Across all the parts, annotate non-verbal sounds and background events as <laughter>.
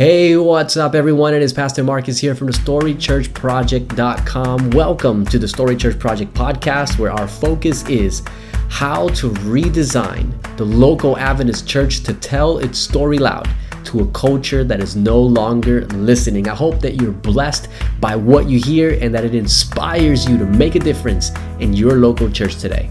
Hey, what's up, everyone? It is Pastor Marcus here from the StoryChurchProject.com. Welcome to the Story Church Project podcast, where our focus is how to redesign the local Adventist church to tell its story loud to a culture that is no longer listening. I hope that you're blessed by what you hear and that it inspires you to make a difference in your local church today.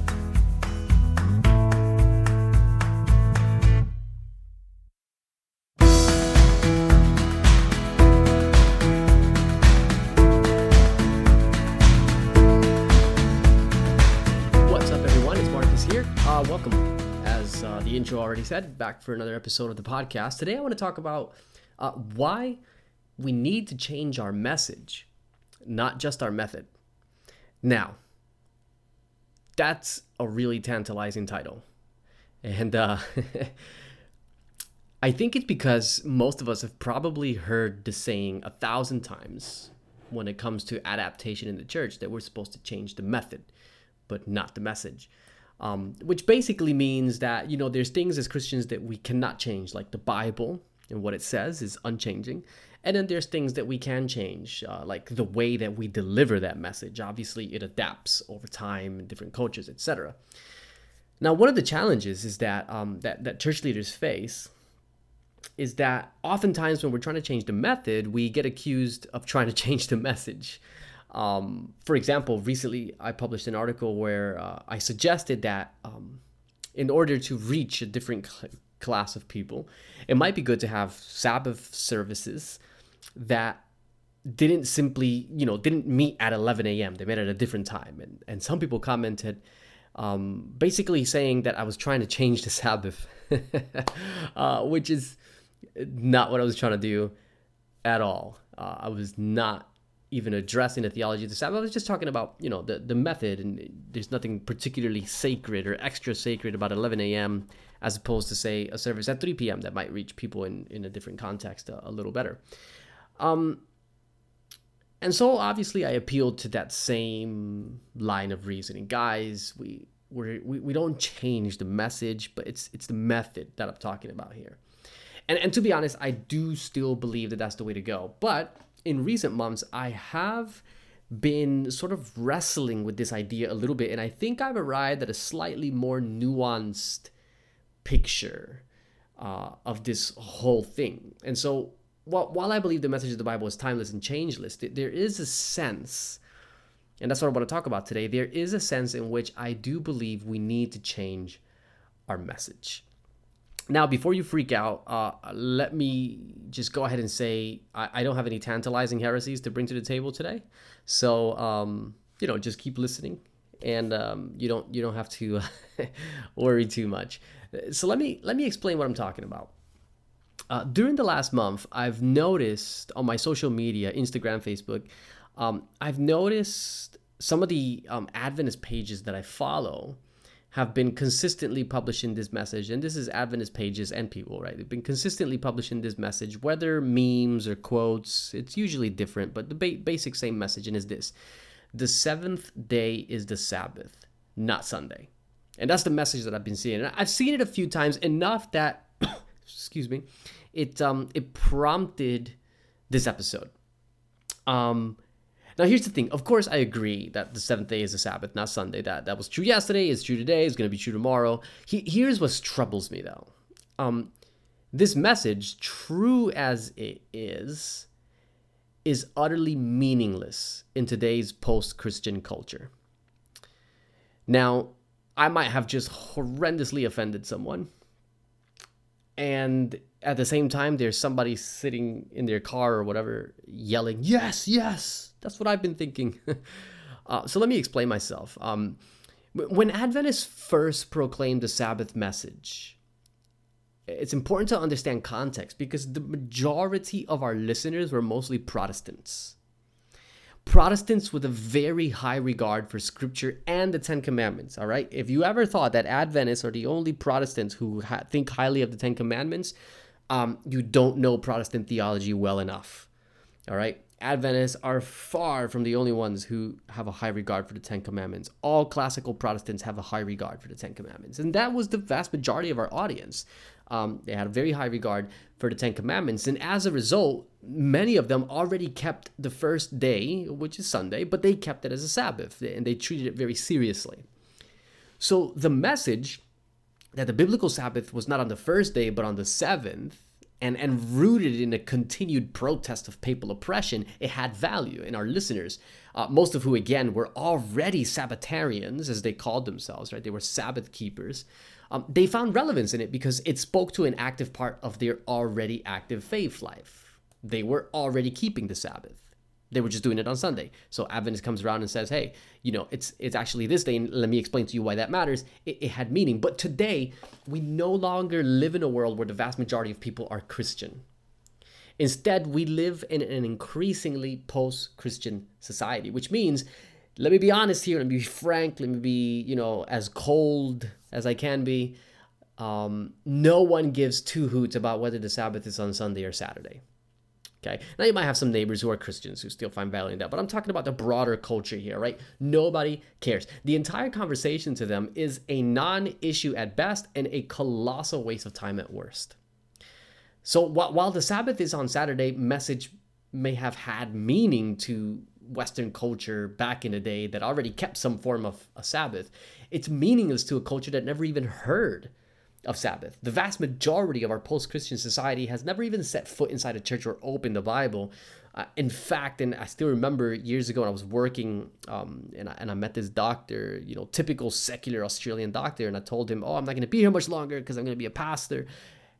Said, back for another episode of the podcast. Today, I want to talk about uh, why we need to change our message, not just our method. Now, that's a really tantalizing title. And uh, <laughs> I think it's because most of us have probably heard the saying a thousand times when it comes to adaptation in the church that we're supposed to change the method, but not the message. Um, which basically means that, you know, there's things as Christians that we cannot change, like the Bible and what it says is unchanging. And then there's things that we can change, uh, like the way that we deliver that message. Obviously, it adapts over time in different cultures, etc. Now, one of the challenges is that um, that that church leaders face is that oftentimes when we're trying to change the method, we get accused of trying to <laughs> change the message. Um, for example, recently I published an article where uh, I suggested that um, in order to reach a different cl- class of people, it might be good to have Sabbath services that didn't simply, you know, didn't meet at 11 a.m. They met at a different time. And, and some people commented um, basically saying that I was trying to change the Sabbath, <laughs> uh, which is not what I was trying to do at all. Uh, I was not even addressing the theology of the Sabbath. I was just talking about, you know, the, the method, and there's nothing particularly sacred or extra sacred about 11 a.m. as opposed to, say, a service at 3 p.m. that might reach people in, in a different context a, a little better. Um, and so obviously I appealed to that same line of reasoning. Guys, we we we don't change the message, but it's it's the method that I'm talking about here. And and to be honest, I do still believe that that's the way to go. But in recent months, I have been sort of wrestling with this idea a little bit, and I think I've arrived at a slightly more nuanced picture uh, of this whole thing. And so while, while I believe the message of the Bible is timeless and changeless, there is a sense, and that's what I want to talk about today. There is a sense in which I do believe we need to change our message. Now, before you freak out, uh, let me just go ahead and say I, I, don't have any tantalizing heresies to bring to the table today. So, um, you know, just keep listening, and um, you don't you don't have to <laughs> worry too much. So let me let me explain what I'm talking about. Uh, during the last month, I've noticed on my social media, Instagram, Facebook, um, I've noticed some of the um, Adventist pages that I follow have been consistently publishing this message. And this is Adventist pages and people, right? They've been consistently publishing this message, whether memes or quotes, it's usually different, but the ba- basic same message and is this the seventh day is the Sabbath, not Sunday. And that's the message that I've been seeing. And I've seen it a few times, enough that, <coughs> excuse me, it um it prompted this episode. Um now here's the thing. Of course I agree that the seventh day is a Sabbath, not Sunday. That that was true yesterday, it's true today, it's gonna be true tomorrow. He, here's what troubles me though. Um this message, true as it is, is utterly meaningless in today's post-Christian culture. Now, I might have just horrendously offended someone. And at the same time, there's somebody sitting in their car or whatever yelling, Yes, yes, that's what I've been thinking. <laughs> uh, so let me explain myself. Um, when Adventists first proclaimed the Sabbath message, it's important to understand context because the majority of our listeners were mostly Protestants. Protestants with a very high regard for scripture and the Ten Commandments. All right. If you ever thought that Adventists are the only Protestants who ha- think highly of the Ten Commandments, um, you don't know Protestant theology well enough. All right. Adventists are far from the only ones who have a high regard for the Ten Commandments. All classical Protestants have a high regard for the Ten Commandments. And that was the vast majority of our audience. Um, they had a very high regard for the Ten Commandments. And as a result, many of them already kept the first day, which is Sunday, but they kept it as a Sabbath and they treated it very seriously. So the message that the biblical Sabbath was not on the first day, but on the seventh, and, and rooted in a continued protest of papal oppression, it had value in our listeners, uh, most of who, again, were already Sabbatarians, as they called themselves, right? They were Sabbath keepers. Um, they found relevance in it because it spoke to an active part of their already active faith life. They were already keeping the Sabbath. They were just doing it on Sunday. So Adventist comes around and says, "Hey, you know, it's it's actually this day, and let me explain to you why that matters." It, it had meaning, but today we no longer live in a world where the vast majority of people are Christian. Instead, we live in an increasingly post-Christian society, which means, let me be honest here, let me be frank, let me be, you know, as cold as I can be. Um, no one gives two hoots about whether the Sabbath is on Sunday or Saturday. Okay. Now you might have some neighbors who are Christians who still find value in that, but I'm talking about the broader culture here, right? Nobody cares. The entire conversation to them is a non issue at best and a colossal waste of time at worst. So while the Sabbath is on Saturday, message may have had meaning to Western culture back in the day that already kept some form of a Sabbath, it's meaningless to a culture that never even heard of Sabbath. The vast majority of our post Christian society has never even set foot inside a church or opened the Bible. Uh, in fact, and I still remember years ago when I was working um, and, I, and I met this doctor, you know, typical secular Australian doctor, and I told him, Oh, I'm not going to be here much longer because I'm going to be a pastor.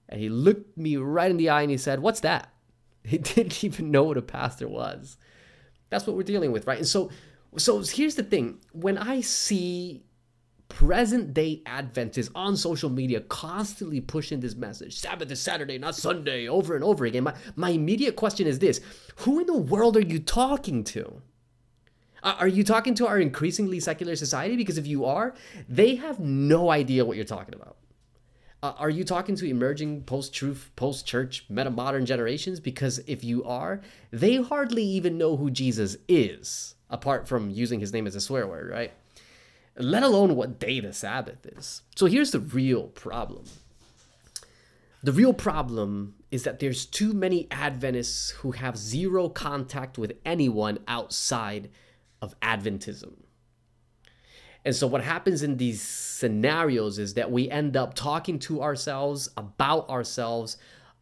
And he looked me right in the eye and he said, What's that? <laughs> He didn't even know what a pastor was. That's what we're dealing with, right? And so, so here's the thing when I see present day Adventists on social media constantly pushing this message Sabbath is Saturday, not Sunday, over and over again. My, my immediate question is this Who in the world are you talking to? Are you talking to our increasingly secular society? Because if you are, they have no idea what you're talking about. Uh, are you talking to emerging post truth, post church, meta modern generations? Because if you are, they hardly even know who Jesus is, apart from using his name as a swear word, right? Let alone what day the Sabbath is. So here's the real problem. The real problem is that there's too many Adventists who have zero contact with anyone outside of Adventism. And so, what happens in these scenarios is that we end up talking to ourselves about ourselves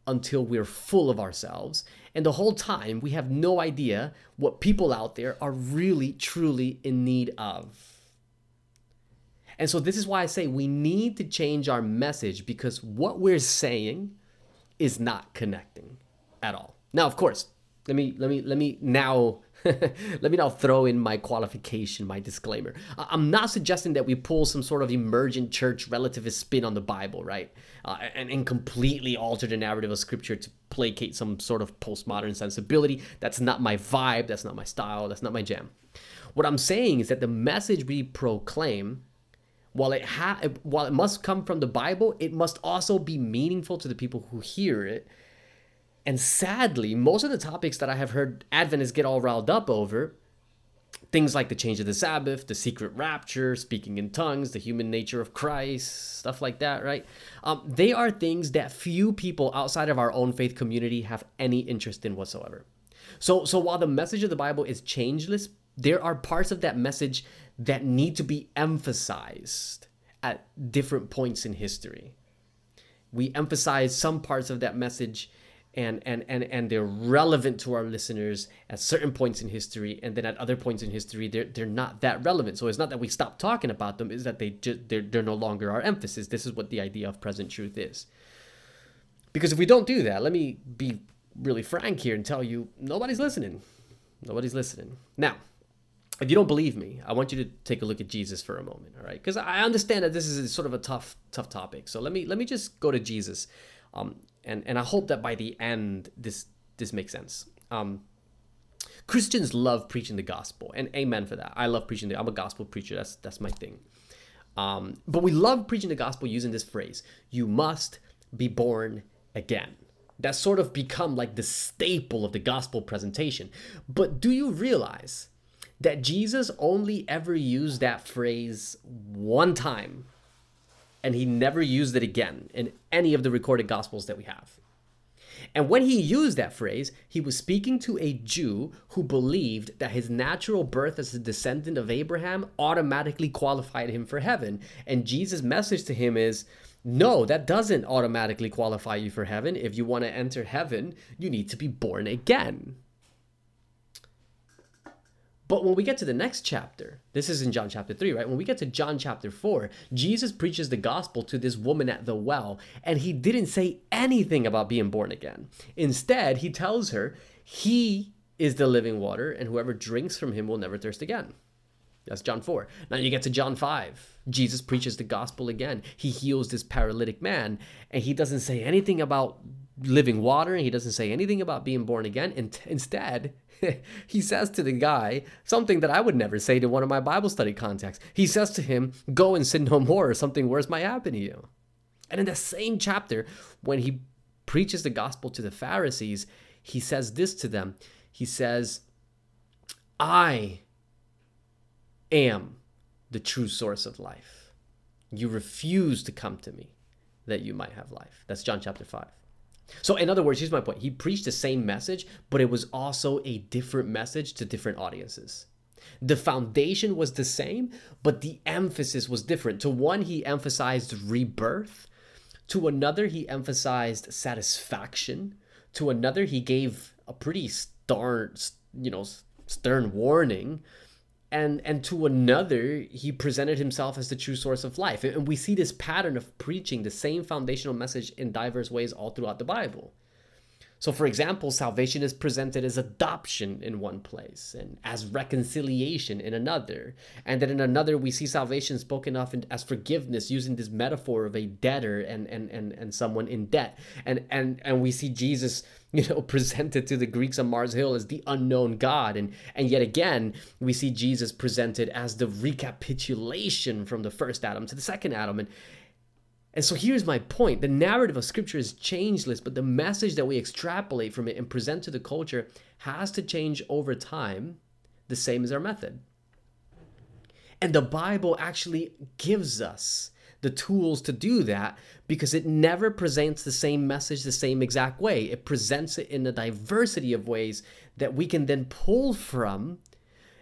until we're full of ourselves. And the whole time, we have no idea what people out there are really, truly in need of. And so this is why I say we need to change our message because what we're saying is not connecting at all. Now, of course, let me let me let me now <laughs> let me now throw in my qualification, my disclaimer. I'm not suggesting that we pull some sort of emergent church relativist spin on the Bible, right? Uh, and, and completely alter the narrative of Scripture to placate some sort of postmodern sensibility. That's not my vibe. That's not my style. That's not my jam. What I'm saying is that the message we proclaim while it ha- while it must come from the Bible, it must also be meaningful to the people who hear it. And sadly, most of the topics that I have heard Adventists get all riled up over, things like the change of the Sabbath, the secret rapture, speaking in tongues, the human nature of Christ, stuff like that, right? Um, they are things that few people outside of our own faith community have any interest in whatsoever. So, so while the message of the Bible is changeless, there are parts of that message that need to be emphasized at different points in history. We emphasize some parts of that message and, and, and, and they're relevant to our listeners at certain points in history and then at other points in history they're, they're not that relevant. So it's not that we stop talking about them is that they just they're, they're no longer our emphasis. This is what the idea of present truth is. Because if we don't do that let me be really frank here and tell you nobody's listening. Nobody's listening. Now if you don't believe me, I want you to take a look at Jesus for a moment, all right? Because I understand that this is sort of a tough, tough topic. So let me let me just go to Jesus, um, and and I hope that by the end this this makes sense. Um, Christians love preaching the gospel, and amen for that. I love preaching the. I'm a gospel preacher. That's that's my thing. Um, but we love preaching the gospel using this phrase: "You must be born again." That's sort of become like the staple of the gospel presentation. But do you realize that Jesus only ever used that phrase one time and he never used it again in any of the recorded gospels that we have? And when he used that phrase, he was speaking to a Jew who believed that his natural birth as a descendant of Abraham automatically qualified him for heaven. And Jesus' message to him is no, that doesn't automatically qualify you for heaven. If you want to enter heaven, you need to be born again. But when we get to the next chapter, this is in John chapter 3, right? When we get to John chapter 4, Jesus preaches the gospel to this woman at the well, and he didn't say anything about being born again. Instead, he tells her, He is the living water, and whoever drinks from him will never thirst again. That's John 4. Now you get to John 5. Jesus preaches the gospel again. He heals this paralytic man, and he doesn't say anything about living water, and he doesn't say anything about being born again. And instead, <laughs> he says to the guy something that I would never say to one of my Bible study contacts. He says to him, Go and sin no more, or something worse might happen to you. And in the same chapter, when he preaches the gospel to the Pharisees, he says this to them. He says, I am the true source of life. You refuse to come to me that you might have life. That's John chapter 5. So, in other words, here's my point. He preached the same message, but it was also a different message to different audiences. The foundation was the same, but the emphasis was different. To one, he emphasized rebirth. To another, he emphasized satisfaction. To another, he gave a pretty stern, you know, stern warning and and to another he presented himself as the true source of life. And we see this pattern of preaching the same foundational message in diverse ways all throughout the bible so for example salvation is presented as adoption in one place and as reconciliation in another and then in another we see salvation spoken of as forgiveness using this metaphor of a debtor and and and, and someone in debt and and and we see jesus <laughs> you know, presented to the Greeks on Mars Hill as the unknown God. And, and yet again, we see Jesus presented as the recapitulation from the first Adam to the second Adam. And, and so here's my point the narrative of Scripture is changeless, but the message that we extrapolate from it and present to the culture has to change over time, the same as our method. And the Bible actually gives us the tools to do that because it never presents the same message the same exact way. It presents it in a diversity of ways that we can then pull from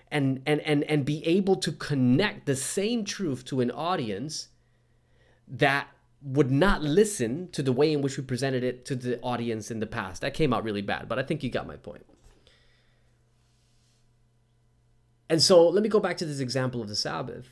and and and and be able to connect the same truth to an audience that would not listen to the way in which we presented it to the audience in the past. That came out really bad, but I think you got my point. And so let me go back to this example of the Sabbath.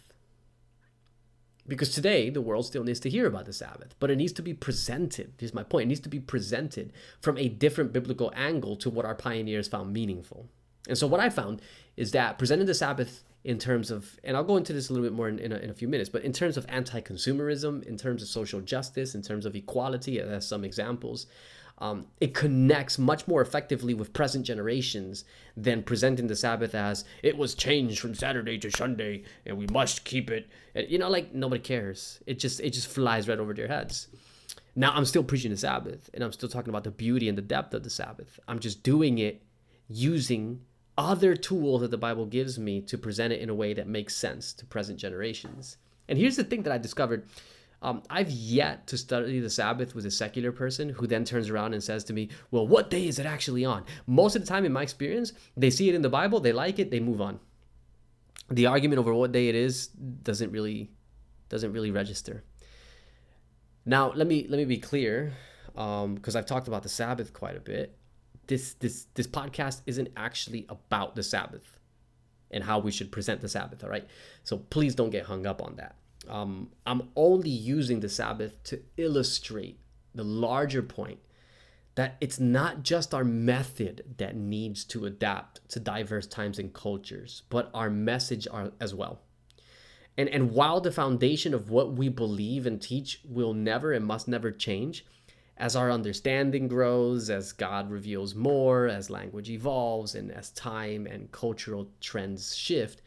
Because today, the world still needs to hear about the Sabbath, but it needs to be presented. Here's my point it needs to be presented from a different biblical angle to what our pioneers found meaningful. And so, what I found is that presenting the Sabbath in terms of, and I'll go into this a little bit more in, in, a, in a few minutes, but in terms of anti consumerism, in terms of social justice, in terms of equality, as some examples, um, it connects much more effectively with present generations than presenting the Sabbath as it was changed from Saturday to Sunday and we must keep it. You know, like nobody cares. It just it just flies right over their heads. Now I'm still preaching the Sabbath and I'm still talking about the beauty and the depth of the Sabbath. I'm just doing it using other tools that the Bible gives me to present it in a way that makes sense to present generations. And here's the thing that I discovered um, I've yet to study the Sabbath with a secular person who then turns around and says to me, Well, what day is it actually on? Most of the time, in my experience, they see it in the Bible, they like it, they move on. The argument over what day it is doesn't really doesn't really register. Now, let me let me be clear, because um, I've talked about the Sabbath quite a bit. This this this podcast isn't actually about the Sabbath and how we should present the Sabbath. All right, so please don't get hung up on that um, I'm only using the Sabbath to illustrate the larger point that it's not just our method that needs to adapt to diverse times and cultures, but our message are, as well. And, and while the foundation of what we believe and teach will never and must never change, as our understanding grows, as God reveals more, as language evolves, and as time and cultural trends shift,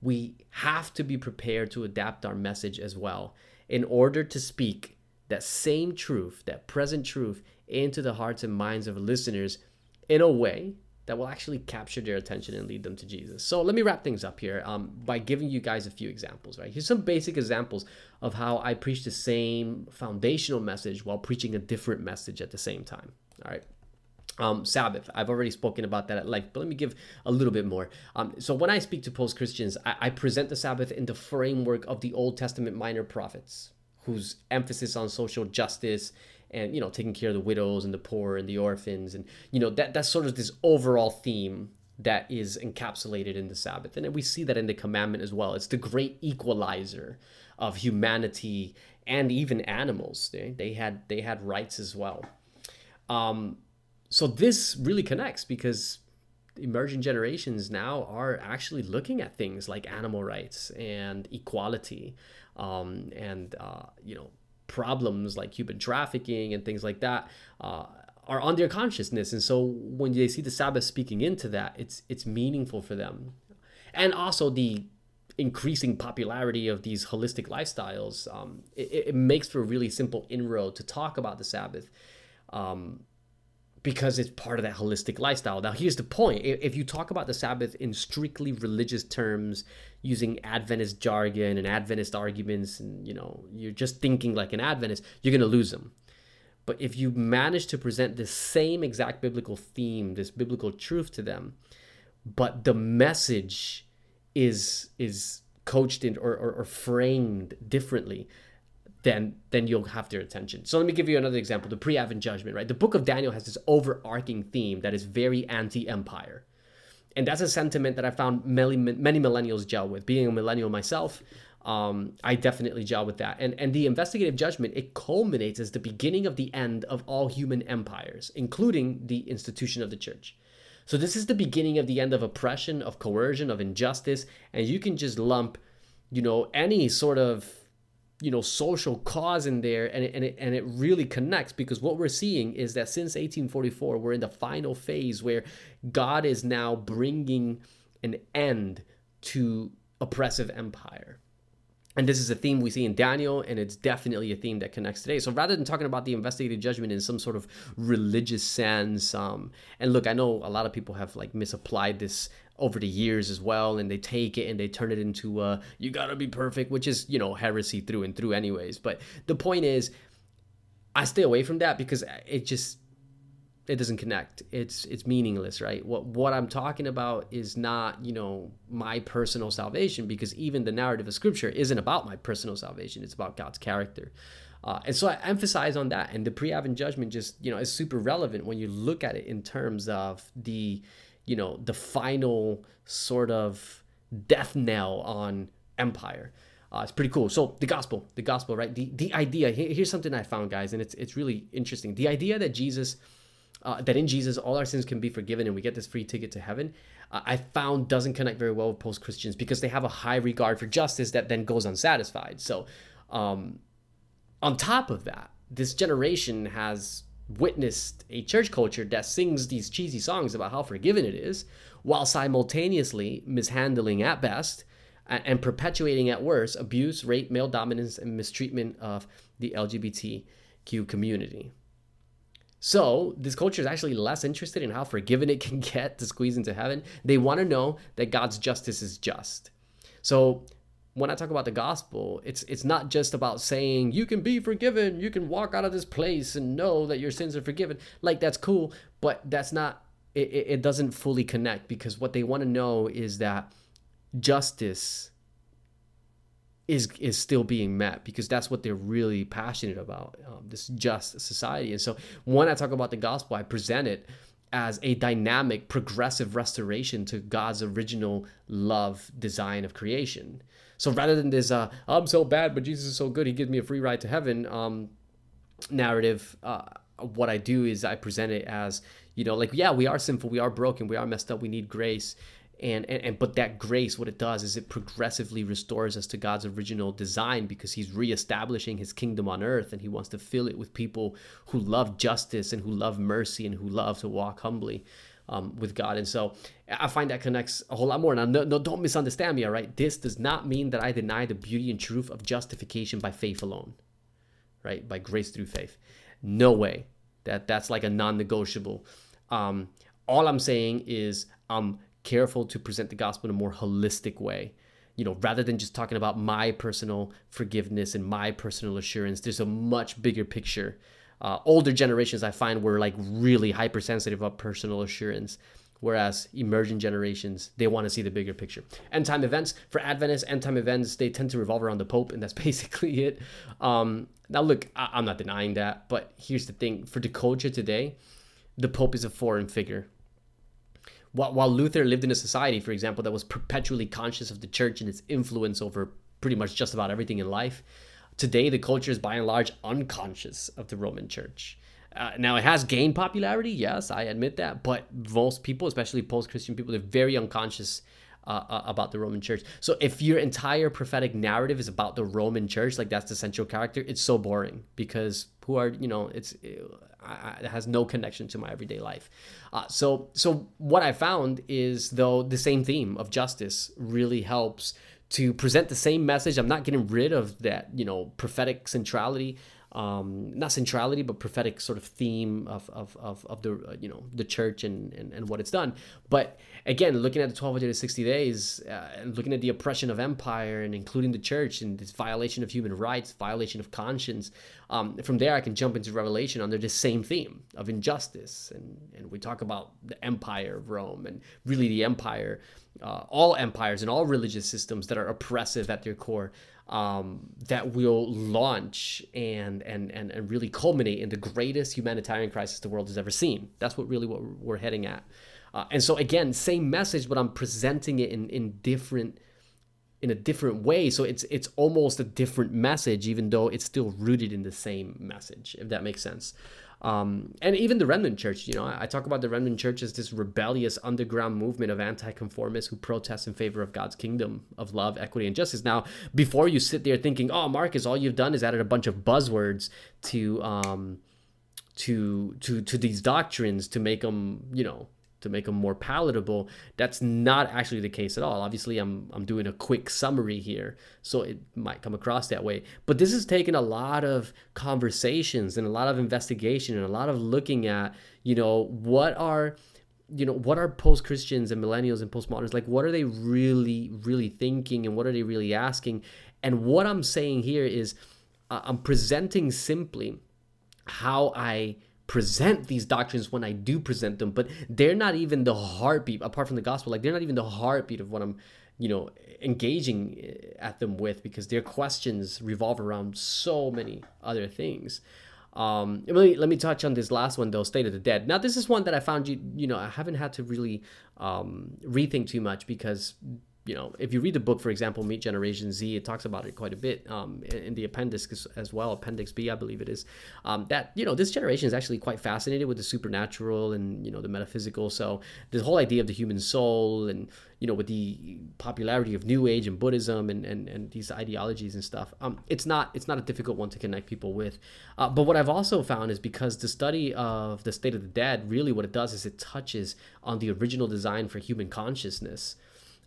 we have to be prepared to adapt our message as well in order to speak that same truth, that present truth, into the hearts and minds of listeners in a way that will actually capture their attention and lead them to Jesus. So let me wrap things up here um, by giving you guys a few examples, right? Here's some basic examples of how I preach the same foundational message while preaching a different message at the same time, all right? Um, Sabbath. I've already spoken about that at length, but let me give a little bit more. Um, so when I speak to post Christians, I, I present the Sabbath in the framework of the Old Testament minor prophets, whose emphasis on social justice and you know taking care of the widows and the poor and the orphans. And you know that that's sort of this overall theme that is encapsulated in the sabbath. And we see that in the commandment as well. It's the great equalizer of humanity and even animals. They, they had they had rights as well. Um, so this really connects because emerging generations now are actually looking at things like animal rights and equality um, and uh, you know problems like human trafficking and things like that uh, are on their consciousness. And so when they see the sabbath speaking into that it's it's meaningful for them. And also the increasing popularity of these holistic lifestyles um, it, it, makes for a really simple inroad to talk about the sabbath. Um, because it's part of that holistic lifestyle. Now, here's the point if you talk about the Sabbath in strictly religious terms, using Adventist jargon and Adventist arguments, and you know, you're just thinking like an Adventist, you're going to lose them. But if you manage to present the same exact biblical theme, this biblical truth to them, but the message is is coached in or, or, or framed differently, then then you'll have their attention. So let me give you another example: the pre-Advent judgment. Right, the Book of Daniel has this overarching theme that is very anti-empire, and that's a sentiment that I found many many millennials gel with. Being a millennial myself, um, I definitely gel with that. And and the investigative judgment it culminates as the beginning of the end of all human empires, including the institution of the church. So this is the beginning of the end of oppression, of coercion, of injustice, and you can just lump, you know, any sort of you know social cause in there and it, and it, and it really connects because what we're seeing is that since 1844 we're in the final phase where god is now bringing an end to oppressive empire and this is a theme we see in Daniel, and it's definitely a theme that connects today. So rather than talking about the investigative judgment in some sort of religious sense, um, and look, I know a lot of people have like misapplied this over the years as well and they take it and they turn it into uh you gotta be perfect which is you know heresy through and through anyways. But the point is i stay away from that because it just it doesn't connect. It's it's meaningless right? What what i'm talking about is not you know my personal salvation because even the narrative of scripture isn't about my personal salvation. It's about god's character. Uh, and so I emphasize on that, and the pre-Advent judgment just you know is super relevant when you look at it in terms of the you know the final sort of death knell on empire. Uh, it's pretty cool. So the gospel, the gospel, right? The the idea. here's something I found, guys, and it's it's really interesting. The idea that Jesus, uh, that in Jesus all our sins can be forgiven and we get this free ticket to heaven, uh, I found doesn't connect very well with post Christians because they have a high regard for justice that then goes unsatisfied. So, um, on top of that, this generation has witnessed a church culture that sings these cheesy songs about how forgiven it is, while simultaneously mishandling at best and perpetuating at worst abuse, rape, male dominance, and mistreatment of the LGBTQ community. So, this culture is actually less interested in how forgiven it can <laughs> get to squeeze into heaven. They want to know that God's justice is just. So, when I talk about the gospel, it's it's not just about saying you can be forgiven, you can walk out of this place and know that your sins are forgiven. Like that's cool, but that's not it, it doesn't fully connect because what they want to know is that justice is is still being met because that's what they're really passionate about um, this just society and so when i talk about the gospel i present it as a dynamic progressive restoration to god's original love design of creation so rather than this, uh, I'm so bad, but Jesus is so good, he gives me a free ride to heaven um, narrative, uh, what I do is I present it as, you know, like, yeah, we are sinful, we are broken, we are messed up, we need grace. And, and, and but that grace what it does is it progressively restores us to god's original design because he's reestablishing his kingdom on earth and he wants to fill it with people who love justice and who love mercy and who love to walk humbly um, with God. And so I find that connects a whole lot more. Now, no, no, don't misunderstand me, all right? This does not mean that I deny the beauty and truth of justification by faith alone, right? By grace through faith. No way That that's like a non-negotiable. Um, all I'm saying is I'm careful to present the gospel in a more holistic way. You know, rather than just talking about my personal forgiveness and my personal assurance, there's a much bigger picture. Uh, older generations, I find, were like really hypersensitive about personal assurance whereas emerging generations they want to see the bigger picture end time events for adventists end time events they tend to revolve around the pope and that's <laughs> basically it um, now look I- i'm not denying that but here's the thing for the culture today the pope is a foreign figure while, while luther lived in a society for example that was perpetually conscious of the church and its influence over pretty much just about everything in life today the culture is by and large unconscious of the roman church uh, now it has gained popularity, yes, I admit that, but most people, especially post-Christian people, they're very unconscious uh, uh, about the Roman Church. So if your entire prophetic narrative is about the Roman Church, like that's the central character, it's so boring because who are you know it's it, it has no connection to my everyday life. Uh, so so what I found is though the same theme of justice really helps to present the same message. I'm not getting rid of that you know prophetic centrality um, not centrality, but prophetic sort of theme of, of, of, of the, uh, you know, the church and, and, and what it's done. But again, looking at the 1260 days uh, and looking at the oppression of empire and including the church and this violation of human rights, violation of conscience, um, from there I can jump into Revelation under the same theme of injustice. And, and we talk about the empire of Rome and really the empire, uh, all empires and all religious systems that are oppressive at their core um, that will launch and, and and and really culminate in the greatest humanitarian crisis the world has ever seen. That's what really what we're heading at. Uh, and so again, same message, but I'm presenting it in in different in a different way. So it's it's almost a different message, even though it's still rooted in the same message. If that makes sense. Um, and even the remnant church, you know, I, I, talk about the remnant church as this rebellious underground movement of anti-conformists who protest in favor of God's kingdom of love, equity, and justice. Now, before you sit there thinking, "Oh, Marcus, all you've done is added a bunch of buzzwords to um, to to to these doctrines to make them, you know, to make them more palatable. That's not actually the case at all. Obviously, I'm I'm doing a quick summary here, so it might come across that way. But this has taken a lot of conversations and a lot of investigation and a lot of looking at, you know, what are you know what are post Christians and millennials and postmoderns like? What are they really, really thinking, and what are they really asking? And what I'm saying here is, uh, I'm presenting simply how I present these doctrines when I do present them, but they're not even the heartbeat, apart from the gospel, like they're not even the heartbeat of what I'm, you know, engaging eh, at them with because their questions revolve around so many other things. Um, let me let me touch on this last one though, State of the Dead. Now this is one that I found you you know I haven't had to really um, rethink too much because you know, if you read the book, for example, Meet Generation Z, it talks about it quite a bit um, in, the appendix as well, Appendix B, I believe it is. Um, that you know, this generation is actually quite fascinated with the supernatural and you know the metaphysical. So this whole idea of the human soul and you know with the popularity of New Age and Buddhism and and, and these ideologies and stuff, um, it's not it's not a difficult one to connect people with. Uh, but what I've also found is because the study of the state of the dead, really what it does is it touches on the original design for human consciousness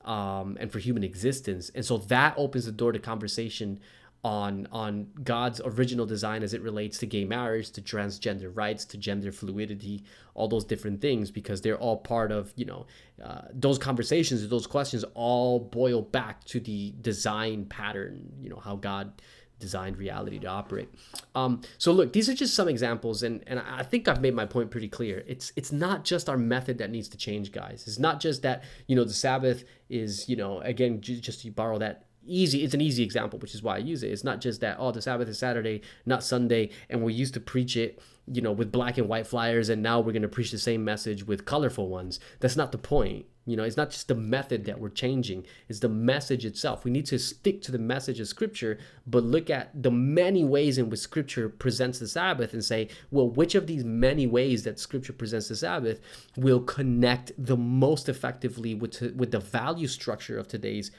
um, and for human existence. And so that opens the door to conversation on on God's original design as it relates to gay marriage, to transgender rights, to gender fluidity, all those different things, because they're all part of you know uh, those conversations, those questions all boil back to the design pattern, you know how God designed reality to operate. Um, so look, these are just some examples, and and I think I've made my point pretty clear. It's it's not just our method that needs to change, guys. It's not just that you know the Sabbath is you know again just to borrow that easy it's an easy example which is why i use it. It's not just that oh the sabbath is saturday not sunday and we used to preach it you know with black and white flyers and now we're going to preach the same message with colorful ones. That's not the point you know it's not just the method that we're changing it's the message itself. We need to stick to the message of scripture but look at the many ways in which scripture presents the sabbath and say well which of these many ways that scripture presents the sabbath will connect the most effectively with with the value structure of today's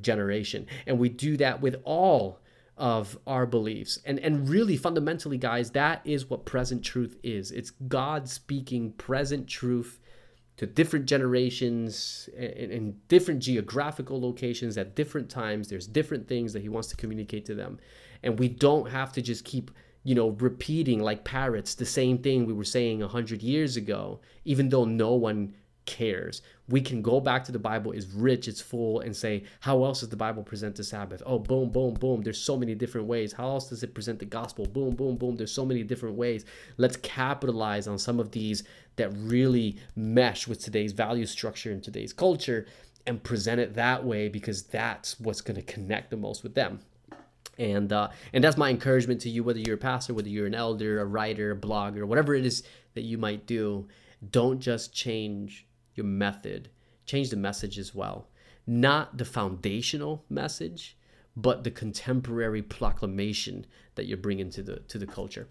generation. And we do that with all of our beliefs. And and really fundamentally guys, that is what present truth is. It's God speaking present truth to different generations in, different geographical locations at different times. There's different things that he wants to communicate to them. And we don't have to just keep you know, repeating like parrots the same thing we were saying a hundred years ago, even though no one cares. We can go back to the Bible, is rich, it's full, and say, how else does the Bible present the Sabbath? Oh, boom, boom, boom. There's so many different ways. How else does it present the gospel? Boom, boom, boom. There's so many different ways. Let's capitalize on some of these that really mesh with today's value structure and today's culture and present it that way because that's what's going to connect the most with them and uh, and that's my encouragement to you whether you're a pastor whether you're an elder a writer a blogger whatever it is that you might do don't just change your method change the message as well. Not the foundational message but the contemporary proclamation that you're bringing to the to the culture